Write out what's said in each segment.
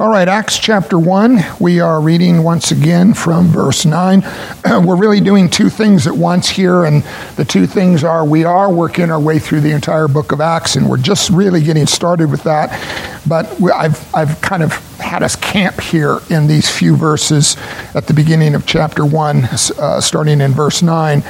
All right, Acts chapter 1. We are reading once again from verse 9. We're really doing two things at once here, and the two things are we are working our way through the entire book of Acts, and we're just really getting started with that. But I've, I've kind of had us camp here in these few verses at the beginning of chapter 1, uh, starting in verse 9.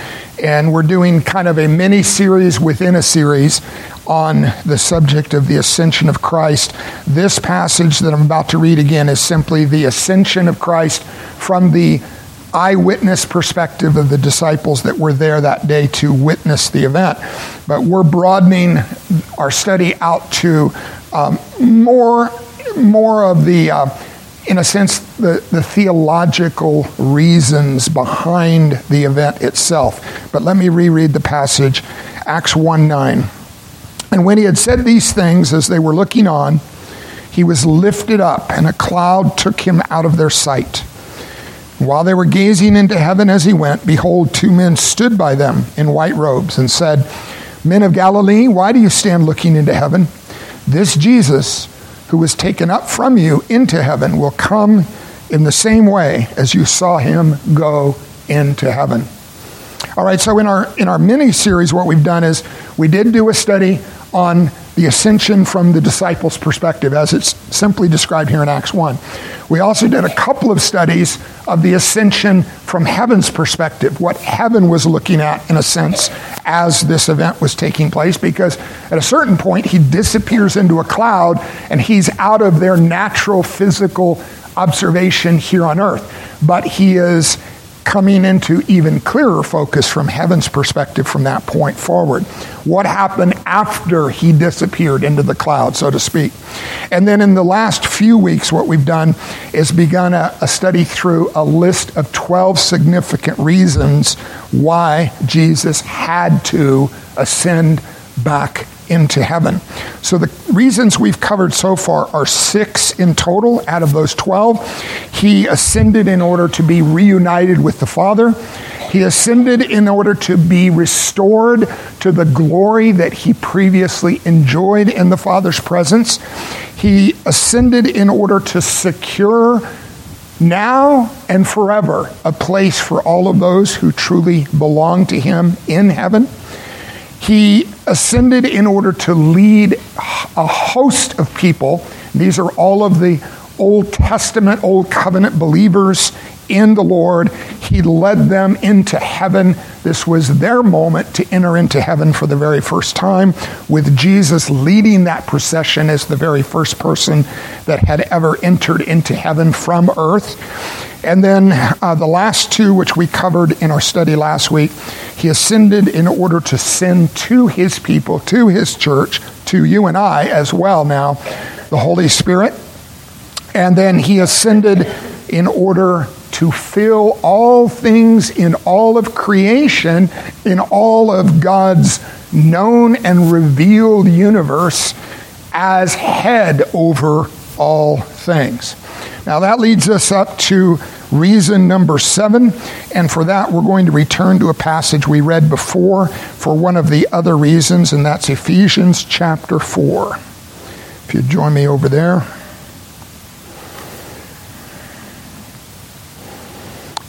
And we're doing kind of a mini series within a series on the subject of the ascension of Christ. This passage that I'm about to read again is simply the ascension of Christ from the eyewitness perspective of the disciples that were there that day to witness the event. But we're broadening our study out to um, more, more of the, uh, in a sense, the, the theological reasons behind the event itself. But let me reread the passage Acts 1 9. And when he had said these things, as they were looking on, he was lifted up, and a cloud took him out of their sight. While they were gazing into heaven as he went, behold, two men stood by them in white robes and said, Men of Galilee, why do you stand looking into heaven? This Jesus, who was taken up from you into heaven, will come in the same way as you saw him go into heaven. All right, so in our in our mini series, what we've done is we did do a study on the ascension from the disciples' perspective, as it's simply described here in Acts 1. We also did a couple of studies of the ascension from heaven's perspective, what heaven was looking at, in a sense, as this event was taking place, because at a certain point, he disappears into a cloud and he's out of their natural physical observation here on earth. But he is coming into even clearer focus from heaven's perspective from that point forward. What happened after he disappeared into the cloud, so to speak. And then in the last few weeks, what we've done is begun a, a study through a list of 12 significant reasons why Jesus had to ascend back into heaven. So the reasons we've covered so far are six in total out of those 12. He ascended in order to be reunited with the Father. He ascended in order to be restored to the glory that he previously enjoyed in the Father's presence. He ascended in order to secure now and forever a place for all of those who truly belong to him in heaven. He ascended in order to lead a host of people. These are all of the Old Testament, Old Covenant believers in the Lord. He led them into heaven. This was their moment to enter into heaven for the very first time, with Jesus leading that procession as the very first person that had ever entered into heaven from earth. And then uh, the last two, which we covered in our study last week, he ascended in order to send to his people, to his church, to you and I as well now, the Holy Spirit. And then he ascended in order to fill all things in all of creation, in all of God's known and revealed universe as head over all things. Now that leads us up to reason number seven, and for that we're going to return to a passage we read before for one of the other reasons, and that's Ephesians chapter 4. If you'd join me over there.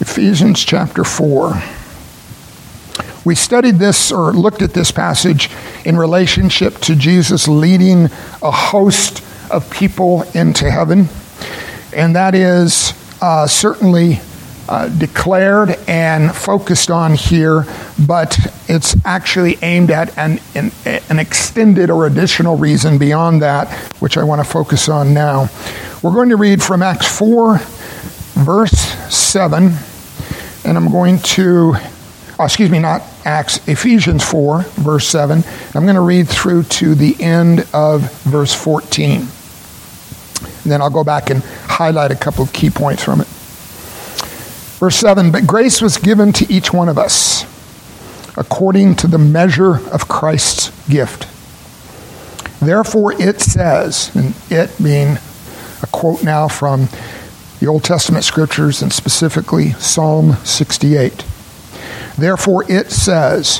Ephesians chapter 4. We studied this or looked at this passage in relationship to Jesus leading a host of people into heaven and that is uh, certainly uh, declared and focused on here, but it's actually aimed at an, an, an, extended or additional reason beyond that, which I want to focus on now. We're going to read from Acts 4, verse 7, and I'm going to, oh, excuse me, not Acts, Ephesians 4, verse 7. I'm going to read through to the end of verse 14. And then I'll go back and highlight a couple of key points from it. Verse 7 But grace was given to each one of us according to the measure of Christ's gift. Therefore, it says, and it being a quote now from the Old Testament scriptures and specifically Psalm 68. Therefore, it says,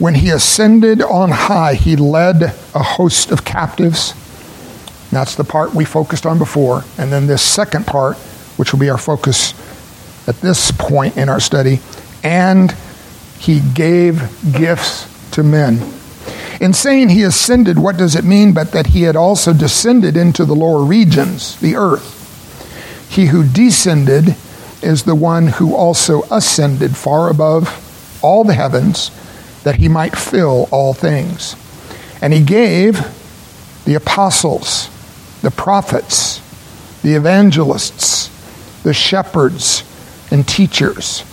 When he ascended on high, he led a host of captives That's the part we focused on before. And then this second part, which will be our focus at this point in our study, and he gave gifts to men. In saying he ascended, what does it mean but that he had also descended into the lower regions, the earth? He who descended is the one who also ascended far above all the heavens that he might fill all things. And he gave the apostles, the prophets, the evangelists, the shepherds, and teachers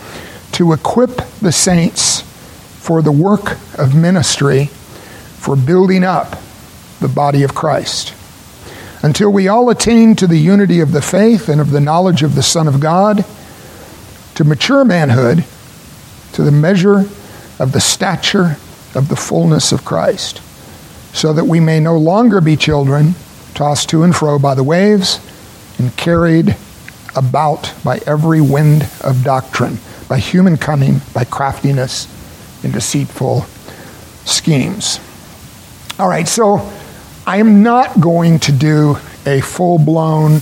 to equip the saints for the work of ministry, for building up the body of Christ, until we all attain to the unity of the faith and of the knowledge of the Son of God, to mature manhood, to the measure of the stature of the fullness of Christ, so that we may no longer be children, tossed to and fro by the waves and carried about by every wind of doctrine, by human cunning, by craftiness, and deceitful schemes. All right, so I am not going to do a full blown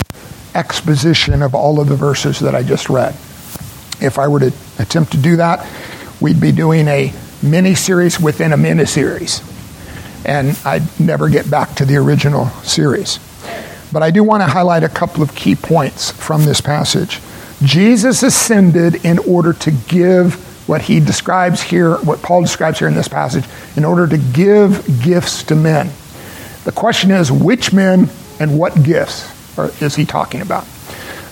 exposition of all of the verses that I just read. If I were to attempt to do that, we'd be doing a mini series within a mini series. And I'd never get back to the original series. But I do want to highlight a couple of key points from this passage. Jesus ascended in order to give what he describes here, what Paul describes here in this passage, in order to give gifts to men. The question is, which men and what gifts is he talking about?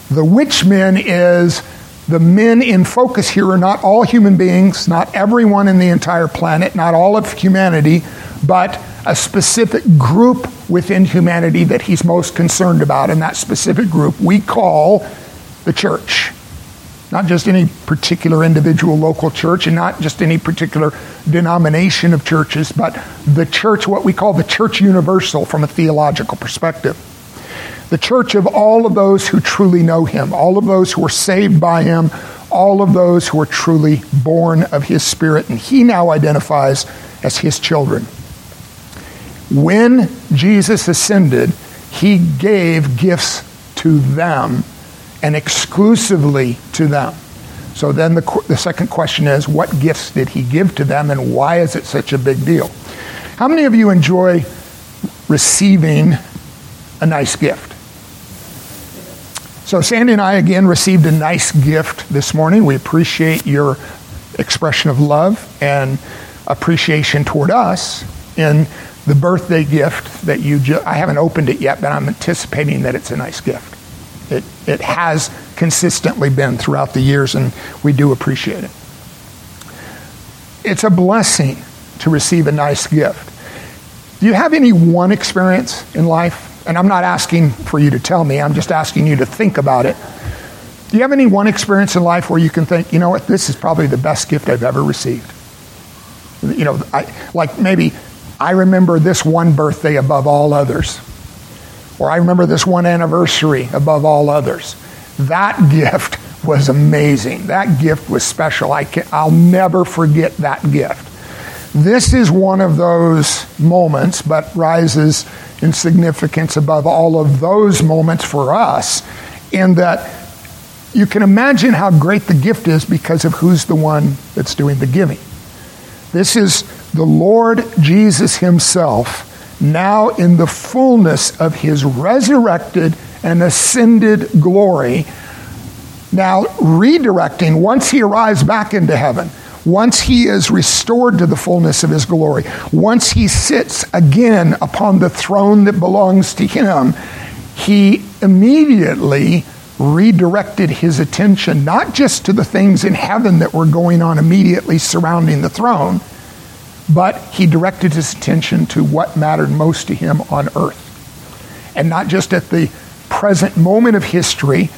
The which men is the men in focus here are not all human beings, not everyone in the entire planet, not all of humanity, but a specific group within humanity that he's most concerned about. And that specific group we call the church. Not just any particular individual local church and not just any particular denomination of churches, but the church, what we call the church universal from a theological perspective the church of all of those who truly know him, all of those who are saved by him, all of those who are truly born of his spirit, and he now identifies as his children. When Jesus ascended, he gave gifts to them and exclusively to them. So then the, the second question is what gifts did he give to them and why is it such a big deal? How many of you enjoy receiving a nice gift? So, Sandy and I again received a nice gift this morning. We appreciate your expression of love and appreciation toward us in the birthday gift that you just, I haven't opened it yet, but I'm anticipating that it's a nice gift. It, it has consistently been throughout the years, and we do appreciate it. It's a blessing to receive a nice gift. Do you have any one experience in life and I'm not asking for you to tell me, I'm just asking you to think about it. Do you have any one experience in life where you can think, you know what, this is probably the best gift I've ever received? You know, I, like maybe I remember this one birthday above all others, or I remember this one anniversary above all others. That gift was amazing. That gift was special. I can, I'll never forget that gift. This is one of those moments, but rises in significance above all of those moments for us, in that you can imagine how great the gift is because of who's the one that's doing the giving. This is the Lord Jesus Himself, now in the fullness of His resurrected and ascended glory, now redirecting once He arrives back into heaven once he is restored to the fullness of his glory, once he sits again upon the throne that belongs to him, he immediately redirected his attention not just to the things in heaven that were going on immediately surrounding the throne, but he directed his attention to what mattered most to him on earth. And not just at the present moment of history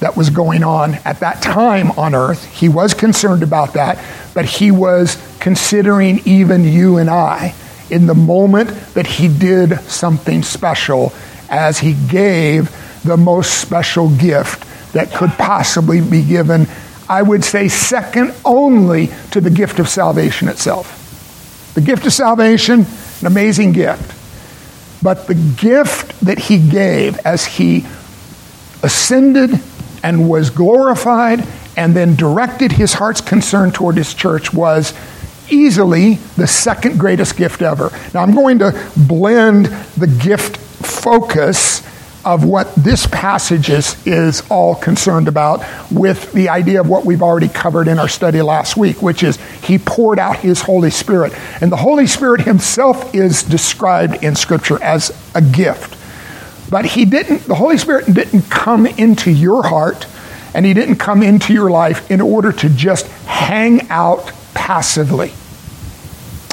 that was going on at that time on earth. He was concerned about that, but he was considering even you and I in the moment that he did something special as he gave the most special gift that could possibly be given, I would say, second only to the gift of salvation itself. The gift of salvation, an amazing gift. But the gift that he gave as he ascended and was glorified and then directed his heart's concern toward his church was easily the second greatest gift ever. Now, I'm going to blend the gift focus of what this passage is, is all concerned about with the idea of what we've already covered in our study last week, which is he poured out his Holy Spirit. And the Holy Spirit himself is described in Scripture as a gift. But he didn't, the Holy Spirit didn't come into your heart and he didn't come into your life in order to just hang out passively.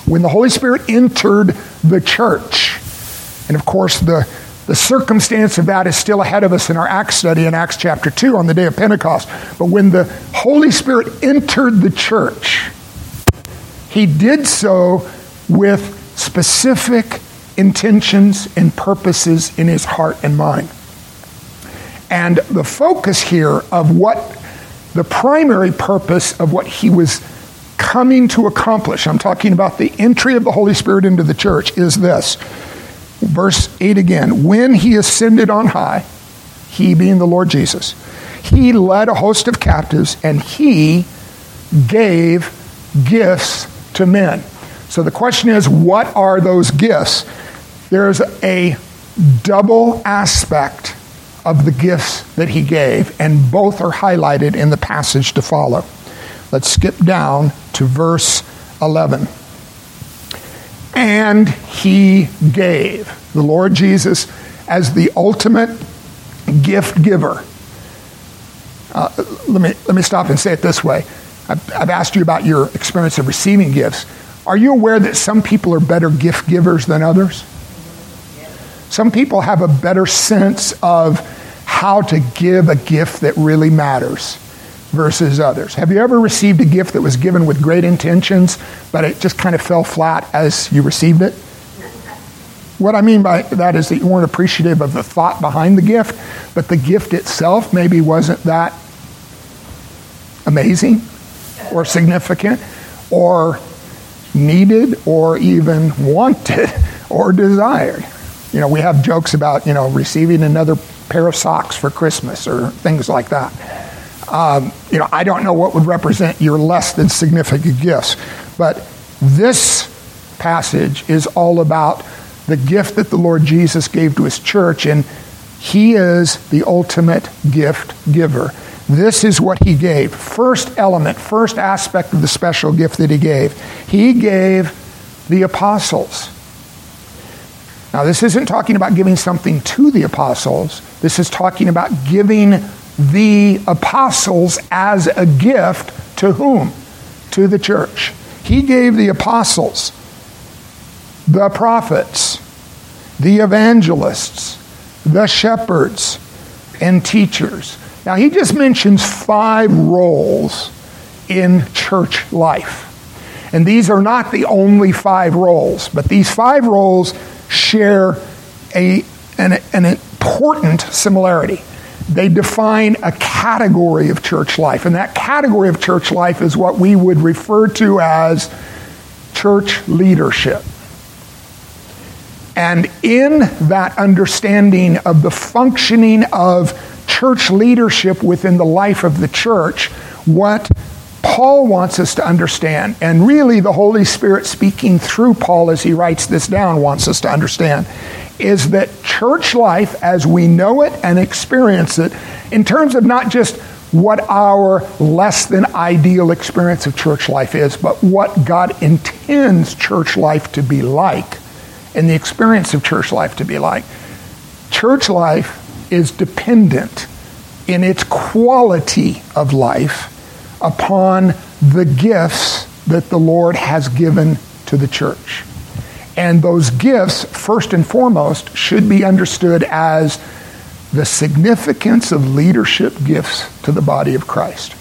When the Holy Spirit entered the church, and of course, the, the circumstance of that is still ahead of us in our Acts study in Acts chapter 2 on the day of Pentecost. But when the Holy Spirit entered the church, he did so with specific intentions and purposes in his heart and mind. And the focus here of what the primary purpose of what he was coming to accomplish, I'm talking about the entry of the Holy Spirit into the church, is this. Verse 8 again. When he ascended on high, he being the Lord Jesus, he led a host of captives and he gave gifts to men. So the question is, what are those gifts? There's a double aspect of the gifts that he gave, and both are highlighted in the passage to follow. Let's skip down to verse 11. And he gave the Lord Jesus as the ultimate gift giver. Uh, let, me, let me stop and say it this way. I've, I've asked you about your experience of receiving gifts. Are you aware that some people are better gift givers than others? Some people have a better sense of how to give a gift that really matters versus others. Have you ever received a gift that was given with great intentions, but it just kind of fell flat as you received it? What I mean by that is that you weren't appreciative of the thought behind the gift, but the gift itself maybe wasn't that amazing or significant or needed or even wanted or desired. You know, we have jokes about, you know, receiving another pair of socks for Christmas or things like that. Um, you know, I don't know what would represent your less than significant gifts, but this passage is all about the gift that the Lord Jesus gave to his church, and he is the ultimate gift giver. This is what he gave. First element, first aspect of the special gift that he gave. He gave the apostles. Now, this isn't talking about giving something to the apostles. This is talking about giving the apostles as a gift to whom? To the church. He gave the apostles, the prophets, the evangelists, the shepherds, and teachers. Now, he just mentions five roles in church life. And these are not the only five roles, but these five roles share a, an, an important similarity. They define a category of church life, and that category of church life is what we would refer to as church leadership. And in that understanding of the functioning of church leadership within the life of the church, what Paul wants us to understand, and really the Holy Spirit speaking through Paul as he writes this down wants us to understand, is that church life as we know it and experience it, in terms of not just what our less than ideal experience of church life is, but what God intends church life to be like and the experience of church life to be like. Church life is dependent in its quality of life upon the gifts that the Lord has given to the church. And those gifts, first and foremost, should be understood as the significance of leadership gifts to the body of Christ.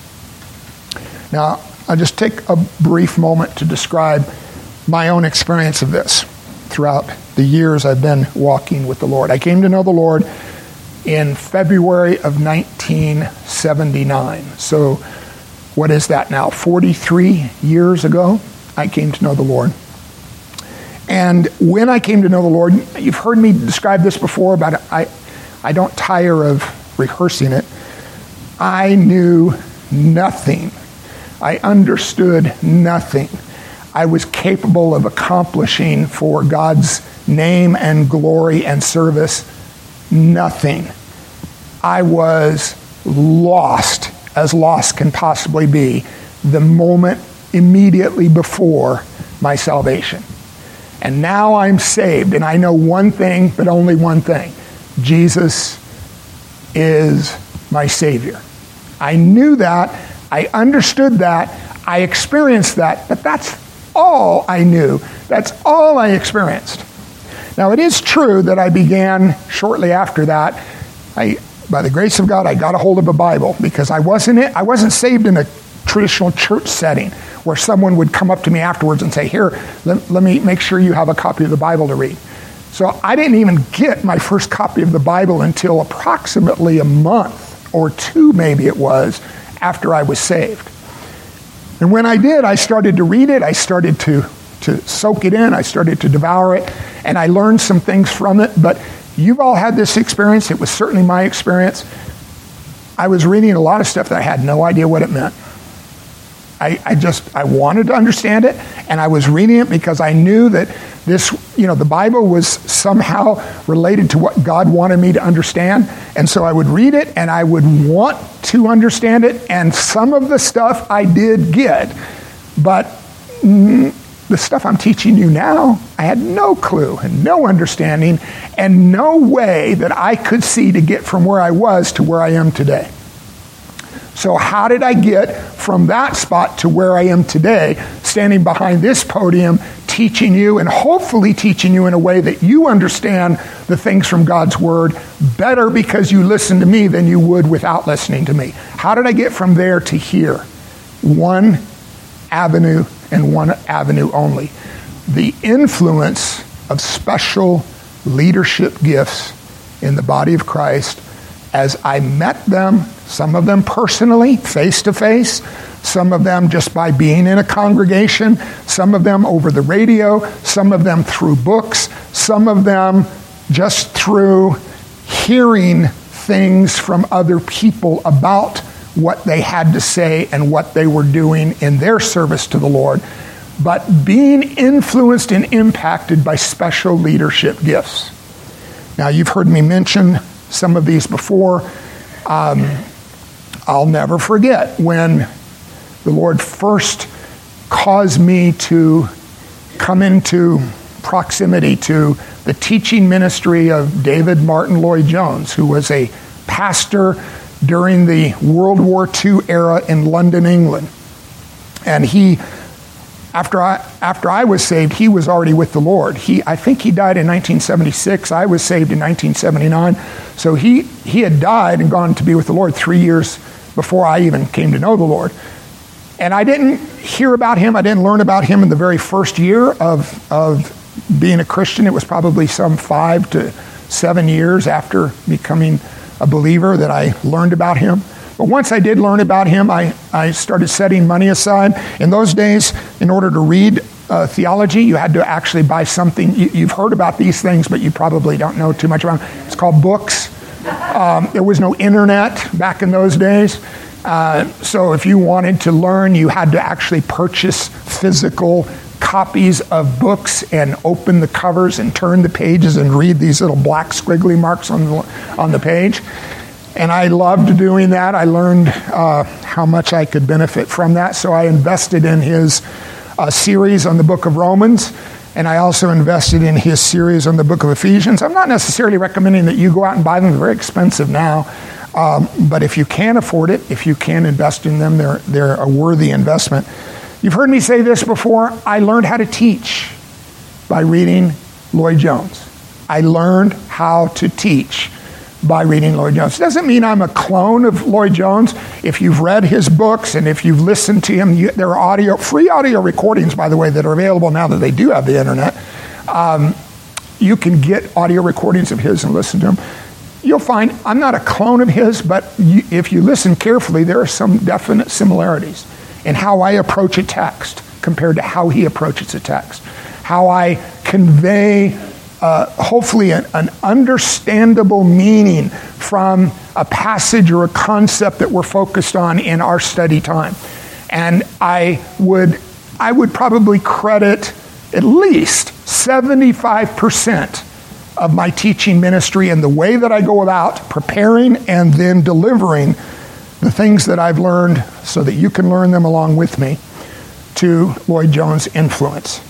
Now, I'll just take a brief moment to describe my own experience of this throughout the years I've been walking with the Lord. I came to know the Lord in February of 1979. So, what is that now? 43 years ago, I came to know the Lord. And when I came to know the Lord, you've heard me describe this before, but I, I don't tire of rehearsing it. I knew nothing. I understood nothing. I was capable of accomplishing for God's name and glory and service nothing. I was lost, as lost can possibly be, the moment immediately before my salvation. And now I'm saved, and I know one thing, but only one thing Jesus is my Savior. I knew that, I understood that, I experienced that, but that's all I knew. That's all I experienced. Now, it is true that I began shortly after that. I, by the grace of God, I got a hold of a Bible because I wasn't, I wasn't saved in a traditional church setting where someone would come up to me afterwards and say, Here, let, let me make sure you have a copy of the Bible to read. So I didn't even get my first copy of the Bible until approximately a month or two, maybe it was, after I was saved. And when I did, I started to read it, I started to, to soak it in, I started to devour it, and I learned some things from it. But you've all had this experience, it was certainly my experience. I was reading a lot of stuff that I had no idea what it meant. I, I just I wanted to understand it, and I was reading it because I knew that this, you know, the Bible was somehow related to what God wanted me to understand. And so I would read it and I would want to understand it. And some of the stuff I did get, but mm, the stuff I'm teaching you now, I had no clue and no understanding and no way that I could see to get from where I was to where I am today. So, how did I get from that spot to where I am today, standing behind this podium, teaching you and hopefully teaching you in a way that you understand the things from God's Word better because you listen to me than you would without listening to me? How did I get from there to here? One avenue and one avenue only. The influence of special leadership gifts in the body of Christ as I met them, some of them personally, face to face, some of them just by being in a congregation, some of them over the radio, some of them through books, some of them just through hearing things from other people about what they had to say and what they were doing in their service to the Lord, but being influenced and impacted by special leadership gifts. Now, you've heard me mention some of these before. Um, I'll never forget when the Lord first caused me to come into proximity to the teaching ministry of David Martyn Lloyd Jones, who was a pastor during the World War II era in London, England. And he after I, after I was saved, he was already with the Lord. He, I think he died in 1976. I was saved in 1979. So he, he had died and gone to be with the Lord three years before I even came to know the Lord. And I didn't hear about him, I didn't learn about him in the very first year of, of being a Christian. It was probably some five to seven years after becoming a believer that I learned about him. But once I did learn about him, I, I started setting money aside. In those days, in order to read uh, theology, you had to actually buy something. You, have heard about these things, but you probably don't know too much about them. It's called books. Um, there was no internet back in those days. Uh, so if you wanted to learn, you had to actually purchase physical copies of books and open the covers and turn the pages and read these little black squiggly marks on the, on the page. And I loved doing that. I learned uh, how much I could benefit from that. So I invested in his uh, series on the book of Romans. And I also invested in his series on the book of Ephesians. I'm not necessarily recommending that you go out and buy them, they're very expensive now. Um, but if you can afford it, if you can invest in them, they're, they're a worthy investment. You've heard me say this before. I learned how to teach by reading Lloyd Jones. I learned how to teach by reading Lloyd Jones. Doesn't mean I'm a clone of Lloyd Jones. If you've read his books and if you've listened to him, you, there are audio, free audio recordings, by the way, that are available now that they do have the internet. Um, you can get audio recordings of his and listen to them. You'll find I'm not a clone of his, but you, if you listen carefully, there are some definite similarities in how I approach a text compared to how he approaches a text, how I convey, uh, hopefully, an, an understandable meaning from a passage or a concept that we're focused on in our study time. And I would, I would probably credit at least 75% of my teaching ministry and the way that I go about preparing and then delivering the things that I've learned so that you can learn them along with me to Lloyd Jones' influence.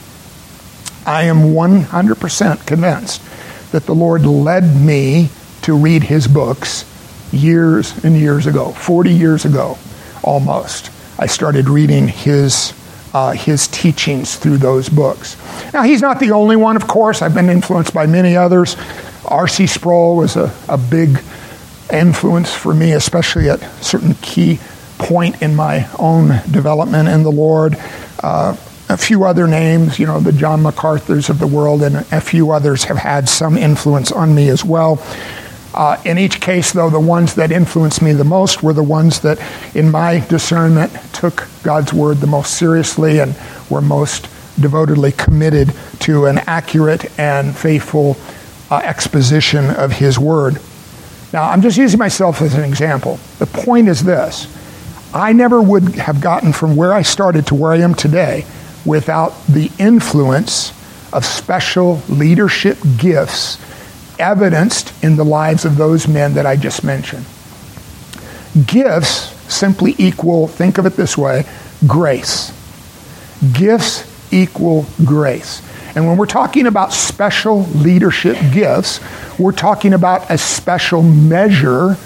I am 100% convinced that the Lord led me to read his books years and years ago, 40 years ago almost. I started reading his uh, his teachings through those books. Now, he's not the only one, of course. I've been influenced by many others. R.C. Sproul was a, a big influence for me, especially at certain key point in my own development in the Lord. Uh, a few other names, you know, the John MacArthur's of the world, and a few others have had some influence on me as well. Uh, in each case, though, the ones that influenced me the most were the ones that, in my discernment, took God's word the most seriously and were most devotedly committed to an accurate and faithful uh, exposition of His word. Now, I'm just using myself as an example. The point is this I never would have gotten from where I started to where I am today without the influence of special leadership gifts evidenced in the lives of those men that I just mentioned. Gifts simply equal, think of it this way, grace. Gifts equal grace. And when we're talking about special leadership gifts, we're talking about a special measure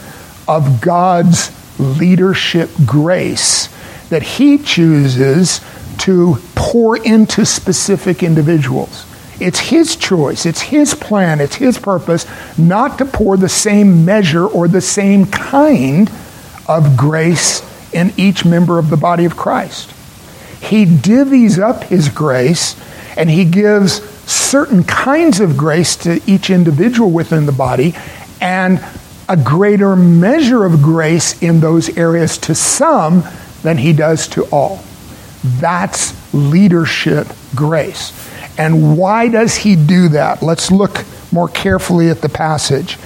of God's leadership grace that He chooses to pour into specific individuals. It's His choice, it's His plan, it's His purpose not to pour the same measure or the same kind of grace in each member of the body of Christ. He divvies up His grace and He gives certain kinds of grace to each individual within the body and a greater measure of grace in those areas to some than He does to all. That's leadership grace. And why does he do that? Let's look more carefully at the passage.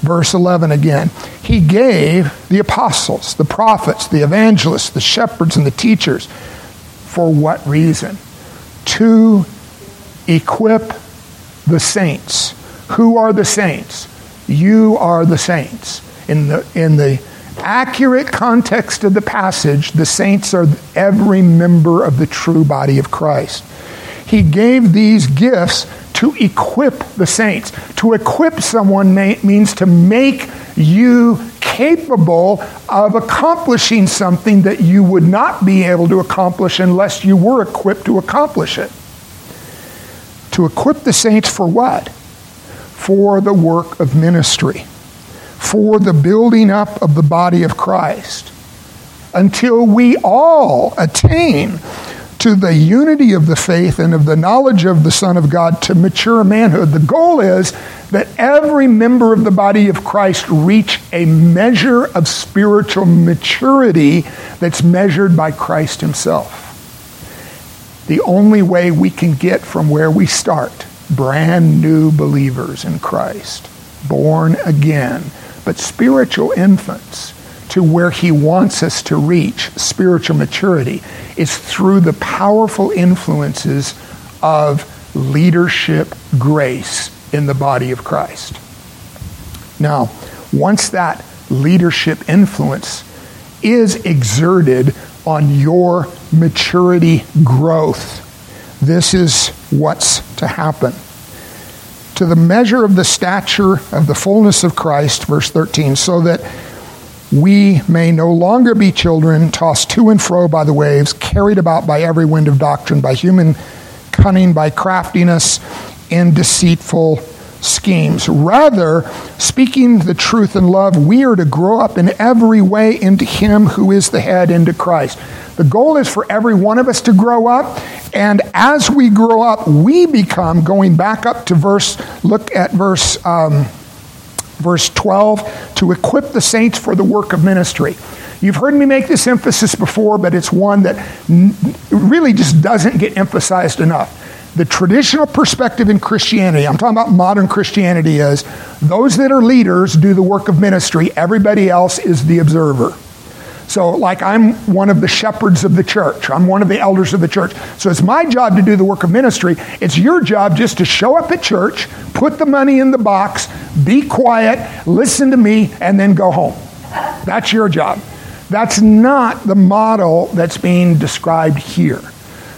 Verse 11 again. He gave the apostles, the prophets, the evangelists, the shepherds, and the teachers. For what reason? To equip the saints. Who are the saints? You are the saints. In the, in the accurate context of the passage, the saints are every member of the true body of Christ. He gave these gifts to equip the saints. To equip someone means to make you capable of accomplishing something that you would not be able to accomplish unless you were equipped to accomplish it. To equip the saints for what? For the work of ministry, for the building up of the body of Christ, until we all attain to the unity of the faith and of the knowledge of the Son of God to mature manhood. The goal is that every member of the body of Christ reach a measure of spiritual maturity that's measured by Christ Himself. The only way we can get from where we start, brand new believers in Christ, born again, but spiritual infants, to where He wants us to reach spiritual maturity is through the powerful influences of leadership grace in the body of Christ. Now, once that leadership influence is exerted on your maturity growth, this is what's to happen. To the measure of the stature of the fullness of Christ, verse 13, so that we may no longer be children tossed to and fro by the waves, carried about by every wind of doctrine, by human cunning, by craftiness, and deceitful schemes. Rather, speaking the truth in love, we are to grow up in every way into Him who is the head, into Christ. The goal is for every one of us to grow up, and as we grow up, we become, going back up to verse, look at verse. Um, verse 12, to equip the saints for the work of ministry. You've heard me make this emphasis before, but it's one that really just doesn't get emphasized enough. The traditional perspective in Christianity, I'm talking about modern Christianity, is those that are leaders do the work of ministry, everybody else is the observer. So, like, I'm one of the shepherds of the church. I'm one of the elders of the church. So, it's my job to do the work of ministry. It's your job just to show up at church, put the money in the box, be quiet, listen to me, and then go home. That's your job. That's not the model that's being described here.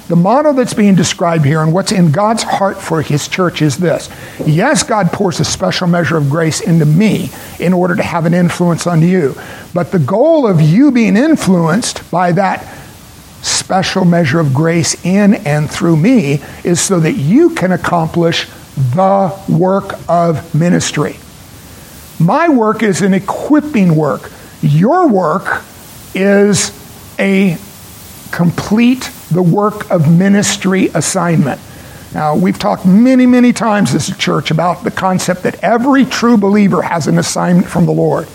The model that's being described here and what's in God's heart for his church is this. Yes, God pours a special measure of grace into me in order to have an influence on you. But the goal of you being influenced by that special measure of grace in and through me is so that you can accomplish the work of ministry. My work is an equipping work. Your work is a complete the work of ministry assignment. Now, we've talked many, many times as a church about the concept that every true believer has an assignment from the Lord.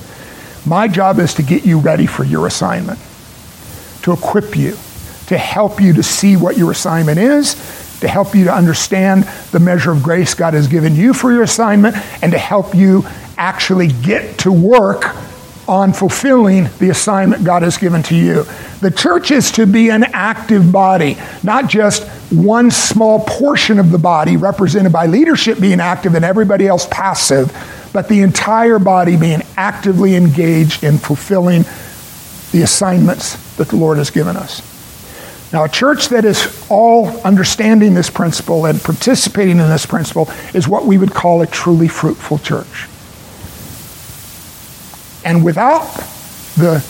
My job is to get you ready for your assignment, to equip you, to help you to see what your assignment is, to help you to understand the measure of grace God has given you for your assignment, and to help you actually get to work on fulfilling the assignment God has given to you. The church is to be an active body, not just one small portion of the body represented by leadership being active and everybody else passive, but the entire body being actively engaged in fulfilling the assignments that the Lord has given us. Now, a church that is all understanding this principle and participating in this principle is what we would call a truly fruitful church. And without the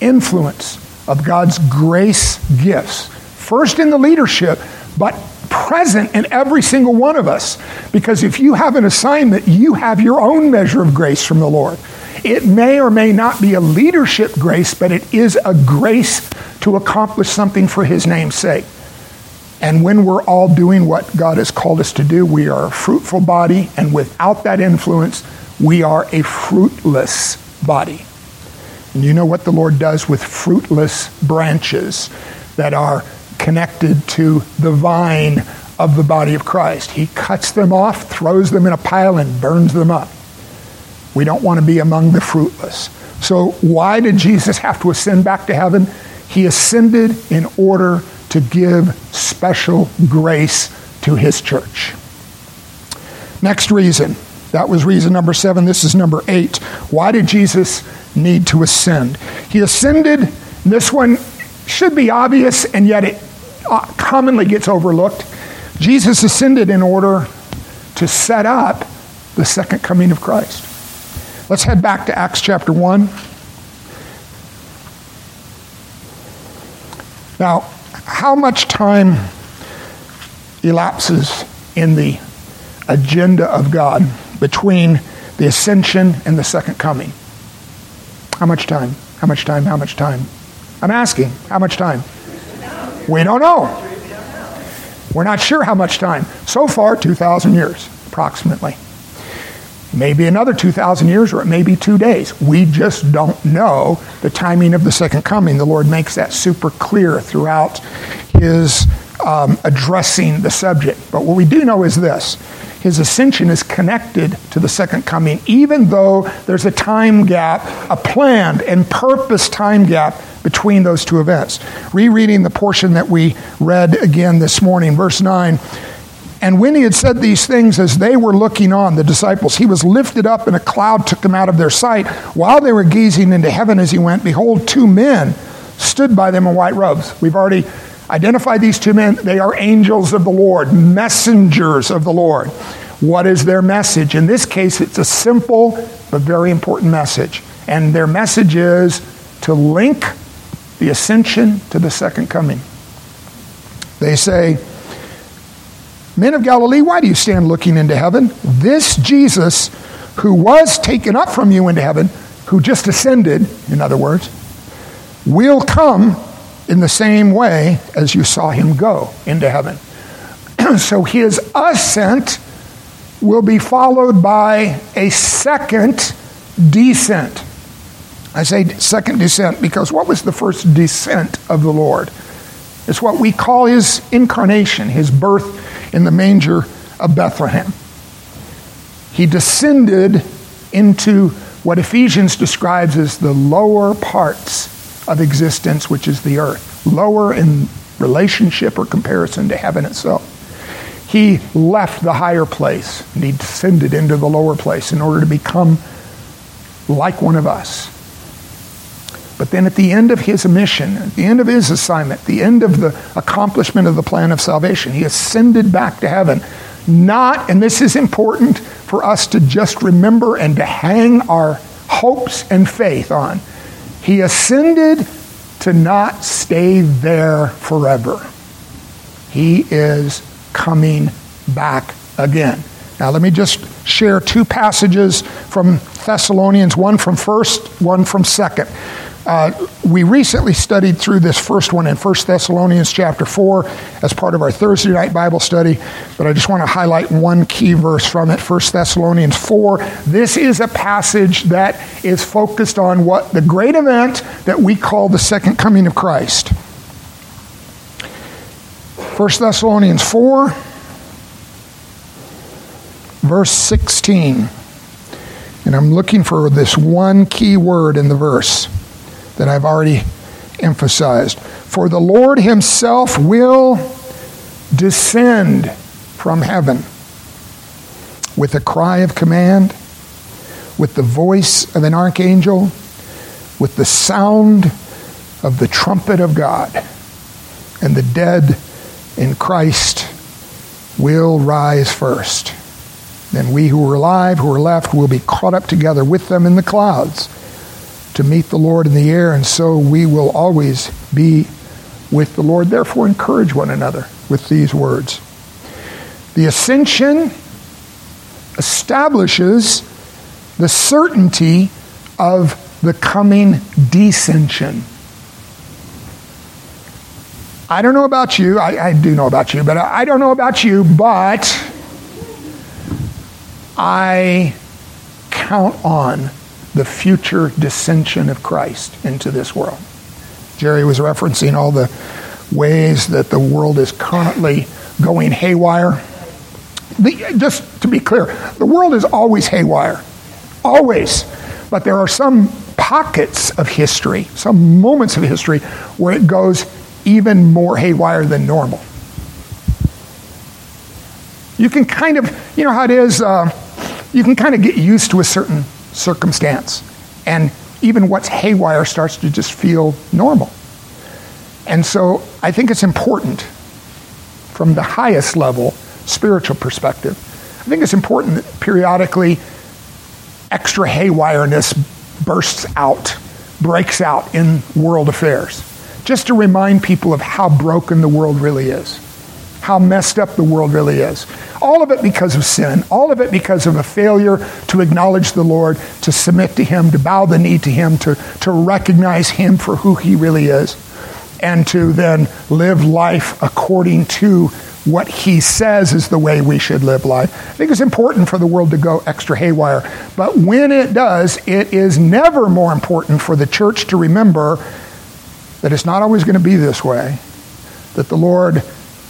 influence of God's grace gifts, first in the leadership, but present in every single one of us. Because if you have an assignment, you have your own measure of grace from the Lord. It may or may not be a leadership grace, but it is a grace to accomplish something for His name's sake. And when we're all doing what God has called us to do, we are a fruitful body, and without that influence, we are a fruitless body. And you know what the Lord does with fruitless branches that are connected to the vine of the body of Christ? He cuts them off, throws them in a pile, and burns them up. We don't want to be among the fruitless. So, why did Jesus have to ascend back to heaven? He ascended in order to give special grace to his church. Next reason that was reason number seven. This is number eight. Why did Jesus need to ascend? He ascended. This one should be obvious, and yet it uh, commonly gets overlooked. Jesus ascended in order to set up the second coming of Christ. Let's head back to Acts chapter 1. Now, how much time elapses in the agenda of God between the ascension and the second coming? How much time? How much time? How much time? I'm asking, how much time? We don't know. We're not sure how much time. So far, 2,000 years, approximately. Maybe another 2,000 years, or it may be two days. We just don't know the timing of the second coming. The Lord makes that super clear throughout His um, addressing the subject. But what we do know is this his ascension is connected to the second coming, even though there's a time gap, a planned and purpose time gap between those two events. Rereading the portion that we read again this morning, verse 9. And when he had said these things, as they were looking on, the disciples, he was lifted up, and a cloud took them out of their sight. While they were gazing into heaven as he went, behold, two men stood by them in white robes. We've already identified these two men. They are angels of the Lord, messengers of the Lord. What is their message? In this case, it's a simple but very important message. And their message is to link the ascension to the second coming. They say, Men of Galilee, why do you stand looking into heaven? This Jesus, who was taken up from you into heaven, who just ascended, in other words, will come in the same way as you saw him go into heaven. so his ascent will be followed by a second descent. I say second descent because what was the first descent of the Lord? It's what we call his incarnation, his birth in the manger of Bethlehem. He descended into what Ephesians describes as the lower parts of existence, which is the earth, lower in relationship or comparison to heaven itself. He left the higher place and he descended into the lower place in order to become like one of us. But then at the end of his mission, at the end of his assignment, the end of the accomplishment of the plan of salvation, he ascended back to heaven. Not, and this is important for us to just remember and to hang our hopes and faith on. He ascended to not stay there forever. He is coming back again. Now, let me just share two passages from Thessalonians, one from first, one from second. Uh, we recently studied through this first one in 1 Thessalonians chapter 4 as part of our Thursday night Bible study, but I just want to highlight one key verse from it 1 Thessalonians 4. This is a passage that is focused on what the great event that we call the second coming of Christ. 1 Thessalonians 4, verse 16. And I'm looking for this one key word in the verse that I've already emphasized. For the Lord himself will descend from heaven with a cry of command, with the voice of an archangel, with the sound of the trumpet of God, and the dead in Christ will rise first. Then we who are alive, who are left, will be caught up together with them in the clouds to meet the Lord in the air, and so we will always be with the Lord. Therefore, encourage one another with these words. The ascension establishes the certainty of the coming descension. I don't know about you. I, I do know about you, but I, I don't know about you, but I count on the future descension of Christ into this world. Jerry was referencing all the ways that the world is currently going haywire. The, just to be clear, the world is always haywire. Always. But there are some pockets of history, some moments of history, where it goes even more haywire than normal. You can kind of, you know how it is, uh, you can kind of get used to a certain circumstance. And even what's haywire starts to just feel normal. And so I think it's important from the highest level spiritual perspective. I think it's important that periodically extra haywireness bursts out, breaks out in world affairs, just to remind people of how broken the world really is how messed up the world really is. All of it because of sin, all of it because of a failure to acknowledge the Lord, to submit to Him, to bow the knee to Him, to, to recognize Him for who He really is, and to then live life according to what He says is the way we should live life. I think it's important for the world to go extra haywire. But when it does, it is never more important for the church to remember that it's not always going to be this way, that the Lord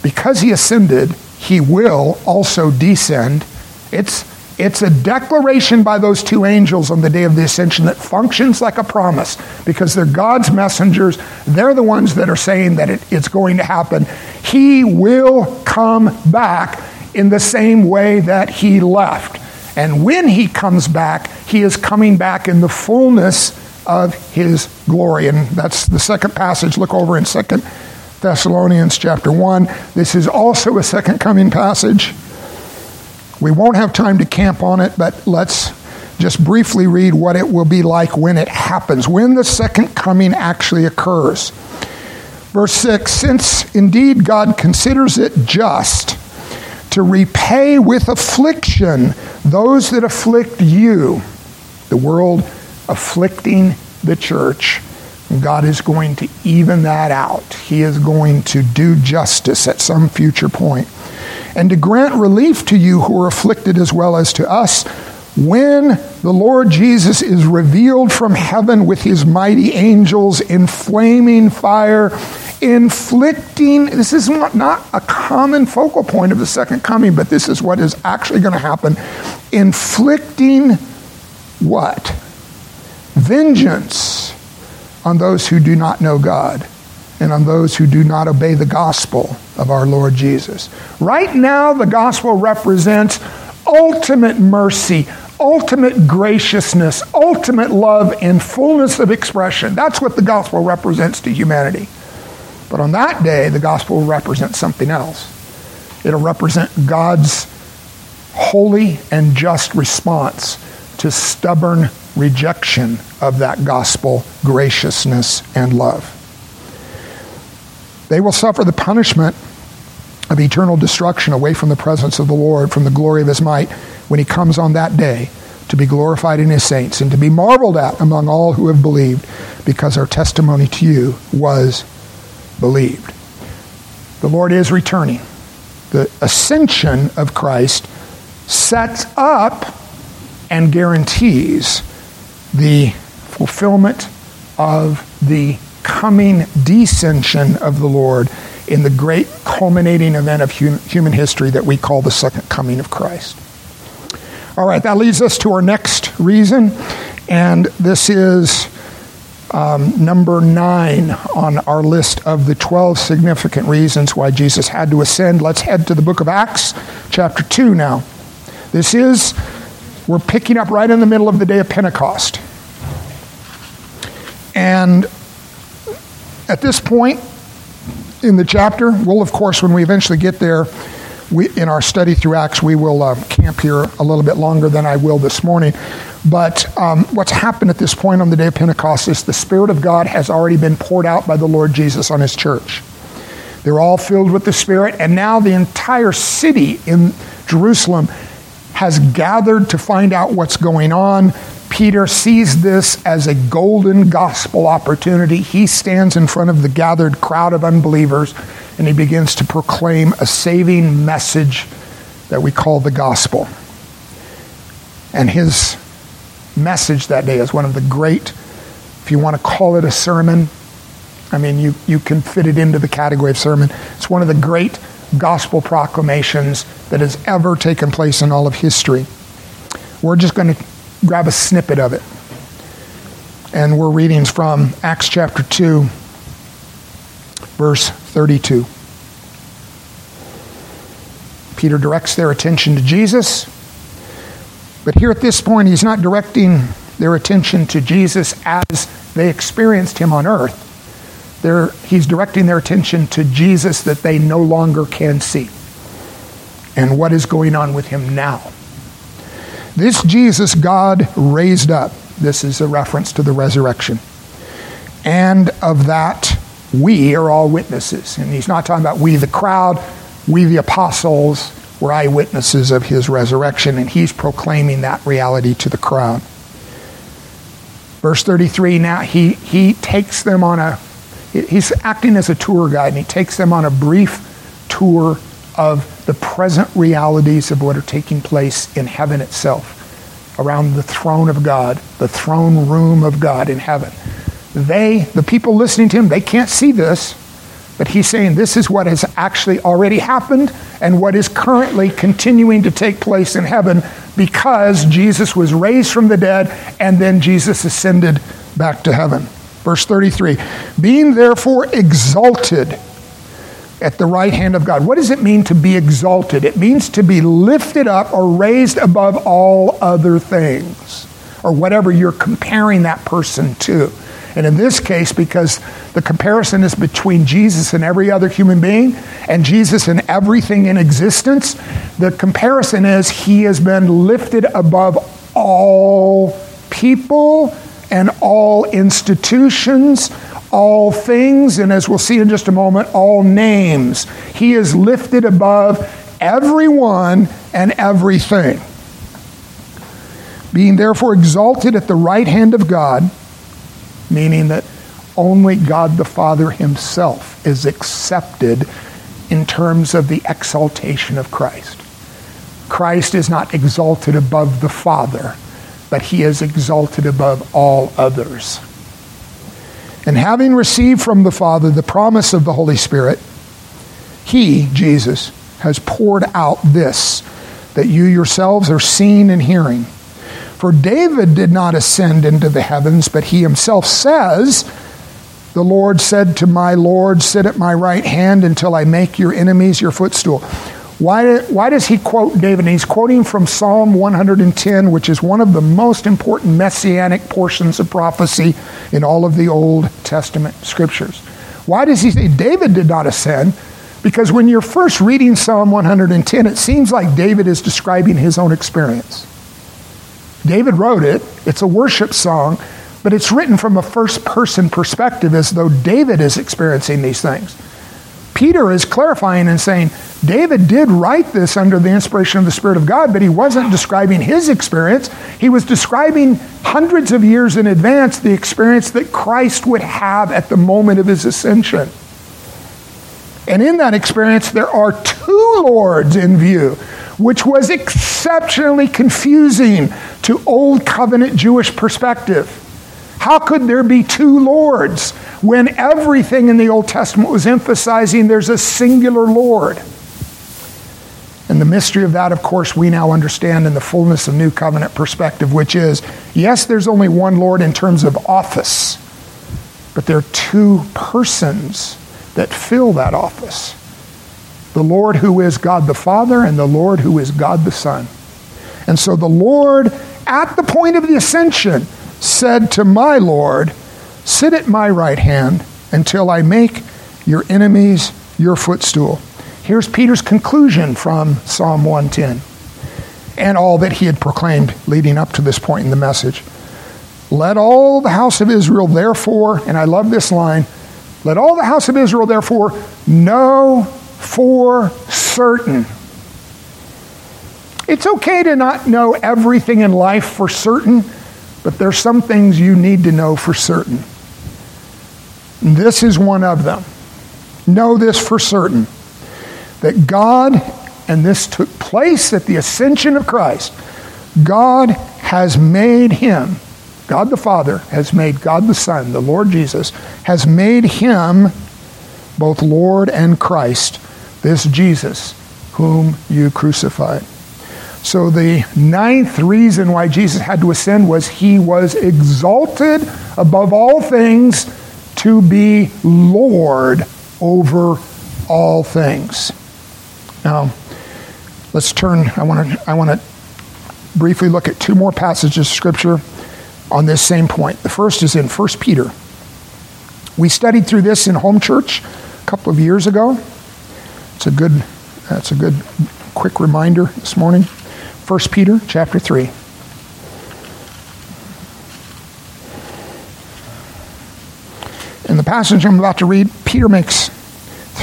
because he ascended, he will also descend. It's, it's a declaration by those two angels on the day of the ascension that functions like a promise because they're God's messengers. They're the ones that are saying that it, it's going to happen. He will come back in the same way that he left. And when he comes back, he is coming back in the fullness of his glory. And that's the second passage. Look over in Second Thessalonians chapter 1. This is also a second coming passage. We won't have time to camp on it, but let's just briefly read what it will be like when it happens, when the second coming actually occurs. Verse 6 Since indeed God considers it just to repay with affliction those that afflict you, the world afflicting the church God is going to even that out. He is going to do justice at some future point. And to grant relief to you who are afflicted as well as to us when the Lord Jesus is revealed from heaven with his mighty angels in flaming fire inflicting, this is not a common focal point of the second coming, but this is what is actually going to happen. Inflicting what? Vengeance on those who do not know God and on those who do not obey the gospel of our Lord Jesus. Right now, the gospel represents ultimate mercy, ultimate graciousness, ultimate love in fullness of expression. That's what the gospel represents to humanity. But on that day, the gospel will represent something else. It'll represent God's holy and just response to stubborn rejection of that gospel graciousness and love. They will suffer the punishment of eternal destruction away from the presence of the Lord, from the glory of his might, when he comes on that day to be glorified in his saints and to be marveled at among all who have believed, because our testimony to you was believed. The Lord is returning. The ascension of Christ sets up and guarantees the fulfillment of the coming descension of the Lord in the great culminating event of human history that we call the second coming of Christ. All right, that leads us to our next reason, and this is um, number nine on our list of the 12 significant reasons why Jesus had to ascend. Let's head to the book of Acts, chapter 2 now. This is, we're picking up right in the middle of the day of Pentecost. And at this point in the chapter, we'll, of course, when we eventually get there, we, in our study through Acts, we will uh, camp here a little bit longer than I will this morning. But um, what's happened at this point on the day of Pentecost is the Spirit of God has already been poured out by the Lord Jesus on his church. They're all filled with the Spirit, and now the entire city in Jerusalem has gathered to find out what's going on. Peter sees this as a golden gospel opportunity. He stands in front of the gathered crowd of unbelievers and he begins to proclaim a saving message that we call the gospel. And his message that day is one of the great, if you want to call it a sermon, I mean, you, you can fit it into the category of sermon. It's one of the great gospel proclamations that has ever taken place in all of history. We're just going to grab a snippet of it. And we're reading from Acts chapter 2, verse 32. Peter directs their attention to Jesus. But here at this point, he's not directing their attention to Jesus as they experienced him on earth. They're, he's directing their attention to Jesus that they no longer can see and what is going on with him now. This Jesus God raised up. This is a reference to the resurrection. And of that, we are all witnesses. And he's not talking about we, the crowd, we, the apostles, were eyewitnesses of his resurrection. And he's proclaiming that reality to the crowd. Verse 33 now he, he takes them on a, he's acting as a tour guide, and he takes them on a brief tour of the present realities of what are taking place in heaven itself, around the throne of God, the throne room of God in heaven. They, the people listening to him, they can't see this, but he's saying this is what has actually already happened and what is currently continuing to take place in heaven because Jesus was raised from the dead and then Jesus ascended back to heaven. Verse 33 Being therefore exalted at the right hand of God. What does it mean to be exalted? It means to be lifted up or raised above all other things, or whatever you're comparing that person to. And in this case, because the comparison is between Jesus and every other human being, and Jesus and everything in existence, the comparison is he has been lifted above all people and all institutions, all things, and as we'll see in just a moment, all names. He is lifted above everyone and everything. Being therefore exalted at the right hand of God, meaning that only God the Father Himself is accepted in terms of the exaltation of Christ. Christ is not exalted above the Father, but He is exalted above all others. And having received from the Father the promise of the Holy Spirit, he, Jesus, has poured out this that you yourselves are seeing and hearing. For David did not ascend into the heavens, but he himself says, The Lord said to my Lord, Sit at my right hand until I make your enemies your footstool. Why, why does he quote David? And he's quoting from Psalm 110, which is one of the most important messianic portions of prophecy in all of the Old Testament scriptures. Why does he say David did not ascend? Because when you're first reading Psalm 110, it seems like David is describing his own experience. David wrote it, it's a worship song, but it's written from a first person perspective as though David is experiencing these things. Peter is clarifying and saying, David did write this under the inspiration of the Spirit of God, but he wasn't describing his experience. He was describing hundreds of years in advance the experience that Christ would have at the moment of his ascension. And in that experience, there are two Lords in view, which was exceptionally confusing to Old Covenant Jewish perspective. How could there be two Lords when everything in the Old Testament was emphasizing there's a singular Lord? And the mystery of that, of course, we now understand in the fullness of New Covenant perspective, which is yes, there's only one Lord in terms of office, but there are two persons that fill that office the Lord who is God the Father and the Lord who is God the Son. And so the Lord, at the point of the ascension, said to my Lord, Sit at my right hand until I make your enemies your footstool. Here's Peter's conclusion from Psalm 110 and all that he had proclaimed leading up to this point in the message. Let all the house of Israel, therefore, and I love this line, let all the house of Israel, therefore, know for certain. It's okay to not know everything in life for certain, but there's some things you need to know for certain. This is one of them. Know this for certain that God, and this took place at the ascension of Christ, God has made him God the Father has made God the Son, the Lord Jesus, has made him both Lord and Christ, this Jesus whom you crucified. So the ninth reason why Jesus had to ascend was he was exalted above all things to be Lord over all things. Now, let's turn. I want to. I want to briefly look at two more passages of Scripture on this same point. The first is in 1 Peter. We studied through this in home church a couple of years ago. It's a good, that's a good quick reminder this morning. 1 Peter chapter 3. In the passage I'm about to read, Peter makes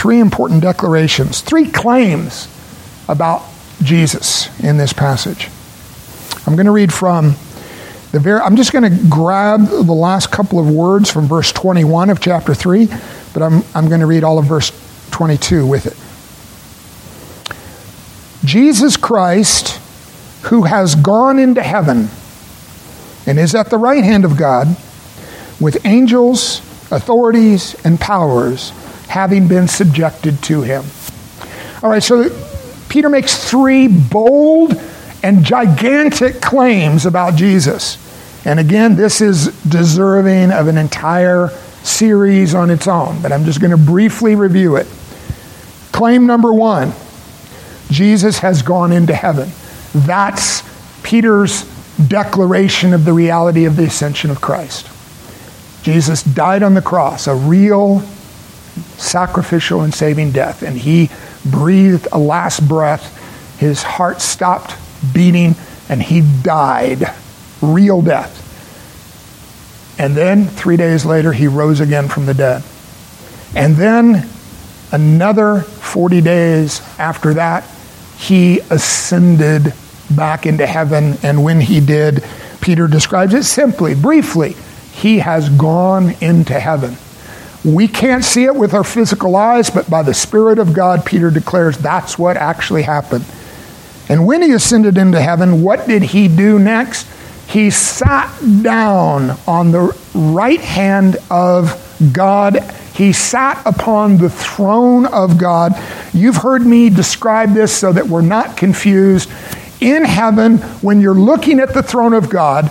three important declarations, three claims about Jesus in this passage. I'm going to read from the very, I'm just going to grab the last couple of words from verse 21 of chapter 3, but I'm, I'm going to read all of verse 22 with it. Jesus Christ, who has gone into heaven and is at the right hand of God, with angels, authorities, and powers having been subjected to him. All right, so Peter makes three bold and gigantic claims about Jesus. And again, this is deserving of an entire series on its own, but I'm just going to briefly review it. Claim number one Jesus has gone into heaven. That's Peter's declaration of the reality of the ascension of Christ. Jesus died on the cross, a real sacrificial and saving death, and he breathed a last breath. His heart stopped beating, and he died real death. And then three days later, he rose again from the dead. And then another 40 days after that, he ascended back into heaven. And when he did, Peter describes it simply, briefly. He has gone into heaven. We can't see it with our physical eyes, but by the Spirit of God, Peter declares that's what actually happened. And when he ascended into heaven, what did he do next? he sat down on the right hand of God. He sat upon the throne of God. You've heard me describe this so that we're not confused. In heaven, when you're looking at the throne of God,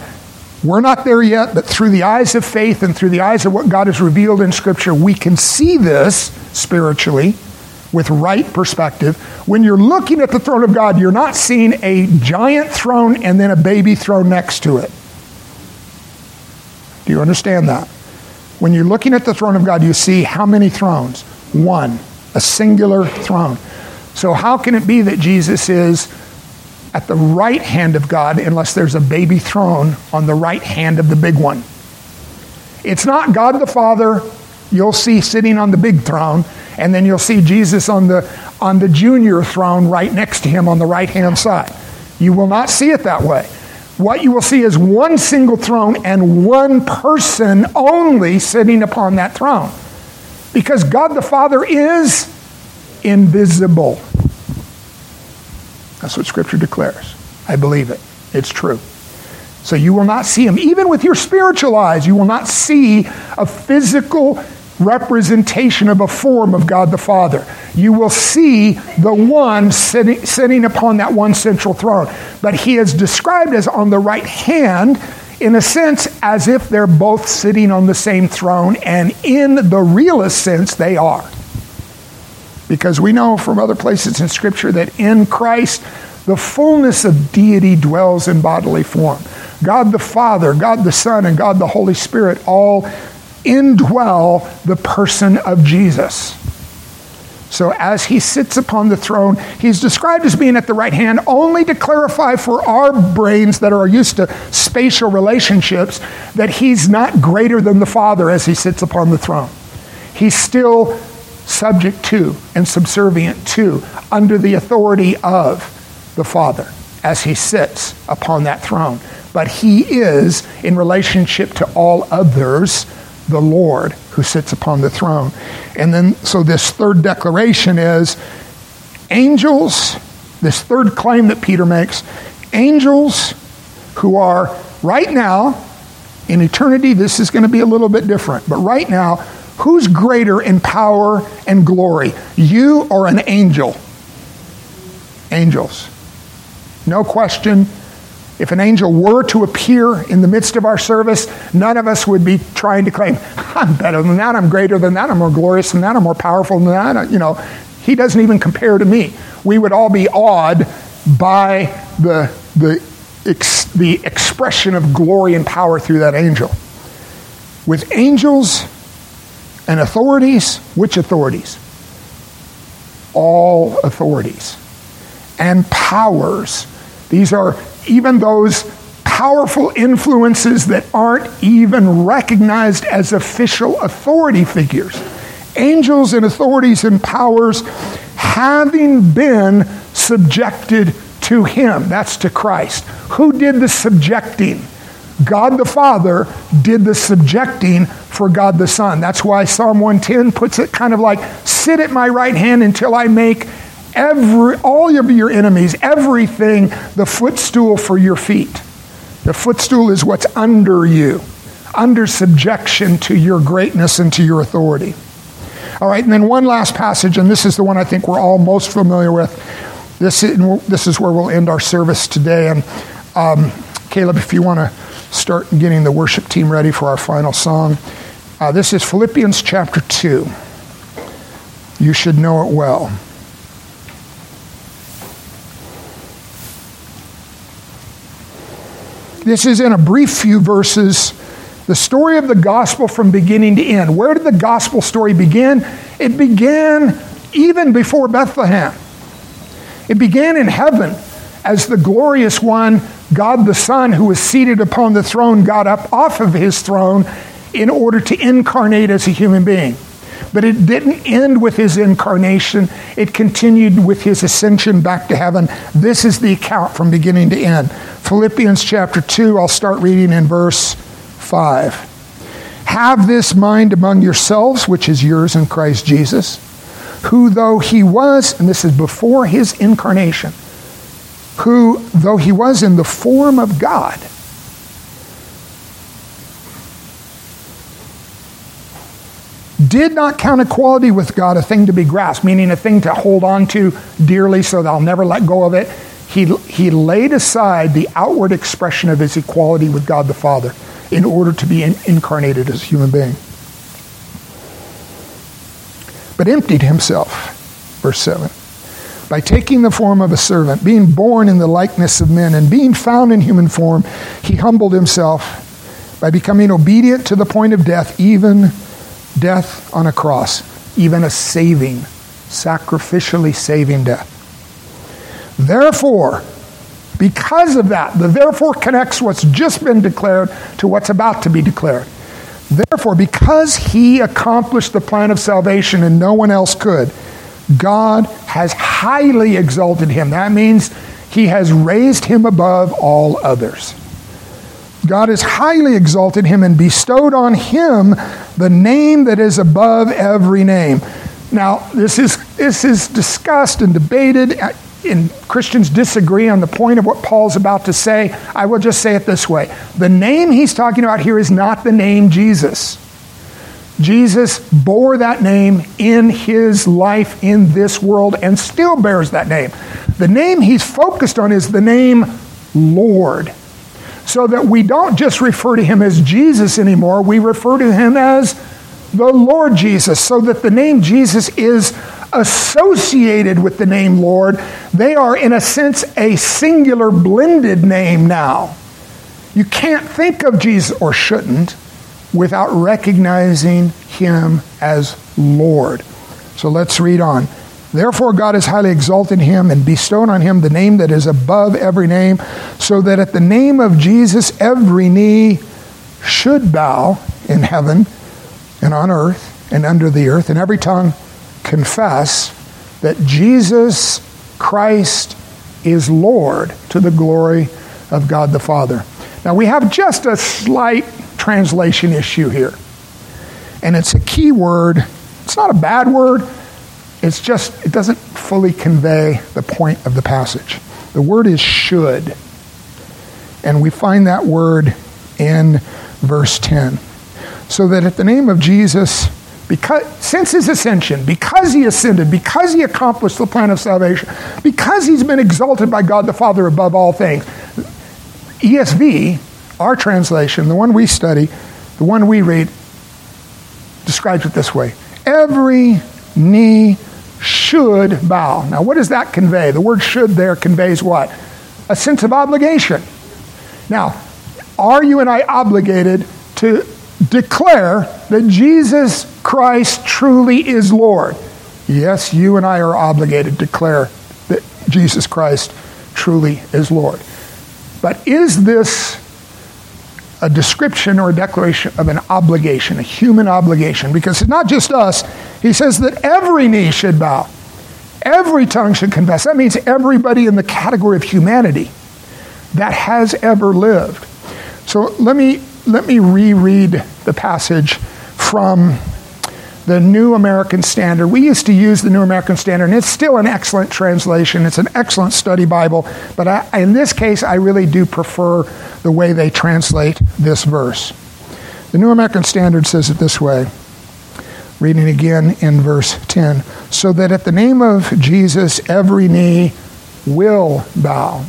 we're not there yet, but through the eyes of faith and through the eyes of what God has revealed in Scripture, we can see this spiritually with right perspective. When you're looking at the throne of God, you're not seeing a giant throne and then a baby throne next to it. Do you understand that? When you're looking at the throne of God, you see how many thrones? One, a singular throne. So, how can it be that Jesus is at the right hand of God unless there's a baby throne on the right hand of the big one. It's not God the Father you'll see sitting on the big throne, and then you'll see Jesus on the, on the junior throne right next to him on the right hand side. You will not see it that way. What you will see is one single throne and one person only sitting upon that throne. Because God the Father is invisible. That's what Scripture declares. I believe it. It's true. So you will not see him. Even with your spiritual eyes, you will not see a physical representation of a form of God the Father. You will see the one sitting, sitting upon that one central throne. But he is described as on the right hand, in a sense, as if they're both sitting on the same throne, and in the realest sense, they are. Because we know from other places in Scripture that in Christ, the fullness of deity dwells in bodily form. God the Father, God the Son, and God the Holy Spirit all indwell the person of Jesus. So, as he sits upon the throne, he's described as being at the right hand only to clarify for our brains that are used to spatial relationships that he's not greater than the Father as he sits upon the throne. He's still subject to and subservient to, under the authority of the Father as he sits upon that throne. But he is, in relationship to all others, the Lord who sits upon the throne. And then, so this third declaration is angels, this third claim that Peter makes, angels who are right now, in eternity, this is going to be a little bit different, but right now, Who's greater in power and glory, you or an angel? Angels. No question. If an angel were to appear in the midst of our service, none of us would be trying to claim, I'm better than that, I'm greater than that, I'm more glorious than that, I'm more powerful than that. You know, he doesn't even compare to me. We would all be awed by the, the, ex, the expression of glory and power through that angel. With angels, and authorities, which authorities? All authorities. And powers. These are even those powerful influences that aren't even recognized as official authority figures. Angels and authorities and powers having been subjected to Him. That's to Christ. Who did the subjecting? God the Father did the subjecting for God the Son. That's why Psalm 110 puts it kind of like sit at my right hand until I make every all of your enemies, everything the footstool for your feet. The footstool is what's under you, under subjection to your greatness and to your authority. All right, and then one last passage, and this is the one I think we're all most familiar with. This is, this is where we'll end our service today. And um, Caleb, if you want to start getting the worship team ready for our final song. Uh, this is Philippians chapter 2. You should know it well. This is in a brief few verses the story of the gospel from beginning to end. Where did the gospel story begin? It began even before Bethlehem. It began in heaven as the glorious one God the Son, who was seated upon the throne, got up off of his throne in order to incarnate as a human being. But it didn't end with his incarnation, it continued with his ascension back to heaven. This is the account from beginning to end. Philippians chapter 2, I'll start reading in verse 5. Have this mind among yourselves, which is yours in Christ Jesus, who, though he was, and this is before his incarnation, who, though he was in the form of God, did not count equality with God a thing to be grasped, meaning a thing to hold on to dearly so that I'll never let go of it. He, he laid aside the outward expression of his equality with God the Father in order to be in, incarnated as a human being. But emptied himself, verse 7, by taking the form of a servant, being born in the likeness of men, and being found in human form, he humbled himself by becoming obedient to the point of death, even death on a cross, even a saving, sacrificially saving death. Therefore, because of that, the therefore connects what's just been declared to what's about to be declared. Therefore, because he accomplished the plan of salvation and no one else could, God has highly exalted him. That means he has raised him above all others. God has highly exalted him and bestowed on him the name that is above every name. Now, this is, this is discussed and debated, and Christians disagree on the point of what Paul's about to say. I will just say it this way the name he's talking about here is not the name Jesus. Jesus bore that name in his life in this world and still bears that name. The name he's focused on is the name Lord so that we don't just refer to him as Jesus anymore, we refer to him as the Lord Jesus, so that the name Jesus is associated with the name Lord. They are, in a sense, a singular blended name now. You can't think of Jesus, or shouldn't, without recognizing him as Lord. So let's read on. Therefore, God has highly exalted him and bestowed on him the name that is above every name, so that at the name of Jesus every knee should bow in heaven and on earth and under the earth, and every tongue confess that Jesus Christ is Lord to the glory of God the Father. Now, we have just a slight translation issue here, and it's a key word. It's not a bad word it's just, it doesn't fully convey the point of the passage. The word is should. And we find that word in verse 10. So that at the name of Jesus, because since his ascension, because he ascended, because he accomplished the plan of salvation, because he's been exalted by God the Father above all things, ESV, our translation, the one we study, the one we read, describes it this way Every knee should bow. Now, what does that convey? The word should there conveys what? A sense of obligation. Now, are you and I obligated to declare that Jesus Christ truly is Lord? Yes, you and I are obligated to declare that Jesus Christ truly is Lord. But is this a description or a declaration of an obligation, a human obligation, because it's not just us. He says that every knee should bow, every tongue should confess. That means everybody in the category of humanity that has ever lived. So let me let me reread the passage from the New American Standard. We used to use the New American Standard, and it's still an excellent translation. It's an excellent study Bible, but I, in this case, I really do prefer the way they translate this verse. The New American Standard says it this way, reading again in verse 10 so that at the name of Jesus, every knee will bow,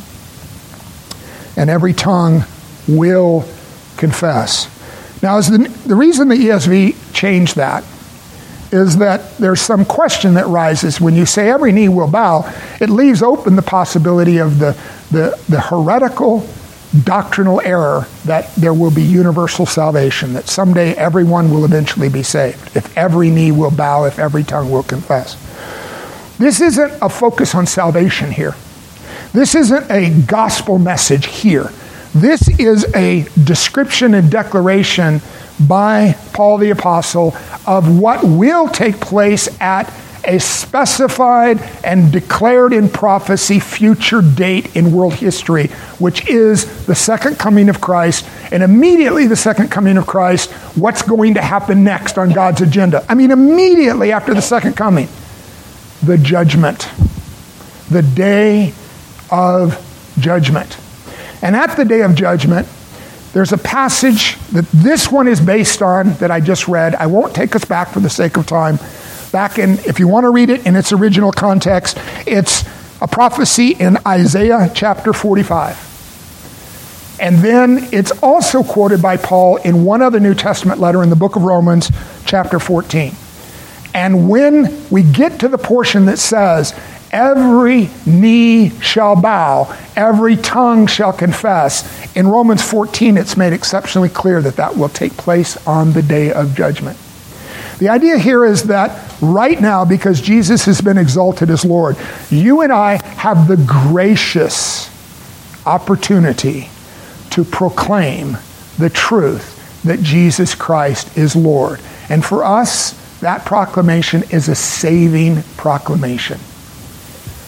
and every tongue will confess. Now, the, the reason the ESV changed that is that there's some question that rises when you say every knee will bow. It leaves open the possibility of the, the, the heretical doctrinal error that there will be universal salvation, that someday everyone will eventually be saved, if every knee will bow, if every tongue will confess. This isn't a focus on salvation here. This isn't a gospel message here. This is a description and declaration by Paul the Apostle of what will take place at a specified and declared in prophecy future date in world history, which is the second coming of Christ. And immediately, the second coming of Christ, what's going to happen next on God's agenda? I mean, immediately after the second coming, the judgment, the day of judgment. And at the day of judgment, There's a passage that this one is based on that I just read. I won't take us back for the sake of time. Back in, if you want to read it in its original context, it's a prophecy in Isaiah chapter 45. And then it's also quoted by Paul in one other New Testament letter in the book of Romans, chapter 14. And when we get to the portion that says, every knee shall bow, every tongue shall confess, in Romans 14, it's made exceptionally clear that that will take place on the day of judgment. The idea here is that right now, because Jesus has been exalted as Lord, you and I have the gracious opportunity to proclaim the truth that Jesus Christ is Lord. And for us, that proclamation is a saving proclamation.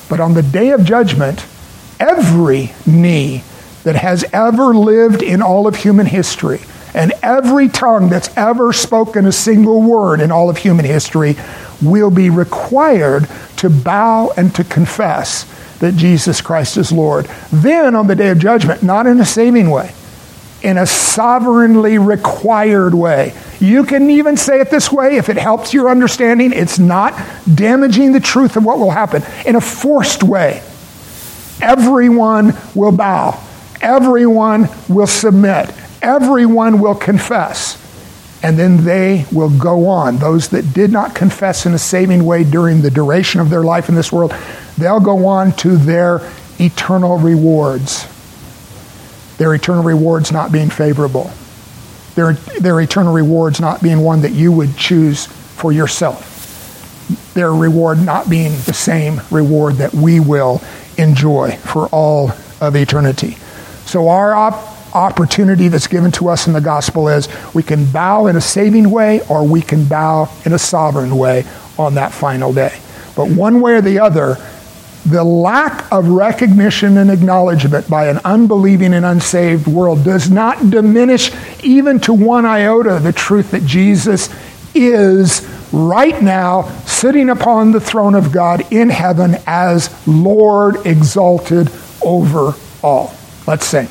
But on the day of judgment, every knee that has ever lived in all of human history, and every tongue that's ever spoken a single word in all of human history will be required to bow and to confess that Jesus Christ is Lord. Then on the day of judgment, not in a saving way, in a sovereignly required way. You can even say it this way if it helps your understanding. It's not damaging the truth of what will happen. In a forced way, everyone will bow, everyone will submit, everyone will confess. And then they will go on. Those that did not confess in a saving way during the duration of their life in this world, they'll go on to their eternal rewards. Their eternal rewards not being favorable. Their, their eternal rewards not being one that you would choose for yourself. Their reward not being the same reward that we will enjoy for all of eternity. So, our op- opportunity that's given to us in the gospel is we can bow in a saving way or we can bow in a sovereign way on that final day. But one way or the other, the lack of recognition and acknowledgement by an unbelieving and unsaved world does not diminish even to one iota the truth that Jesus is right now sitting upon the throne of God in heaven as Lord exalted over all. Let's sing.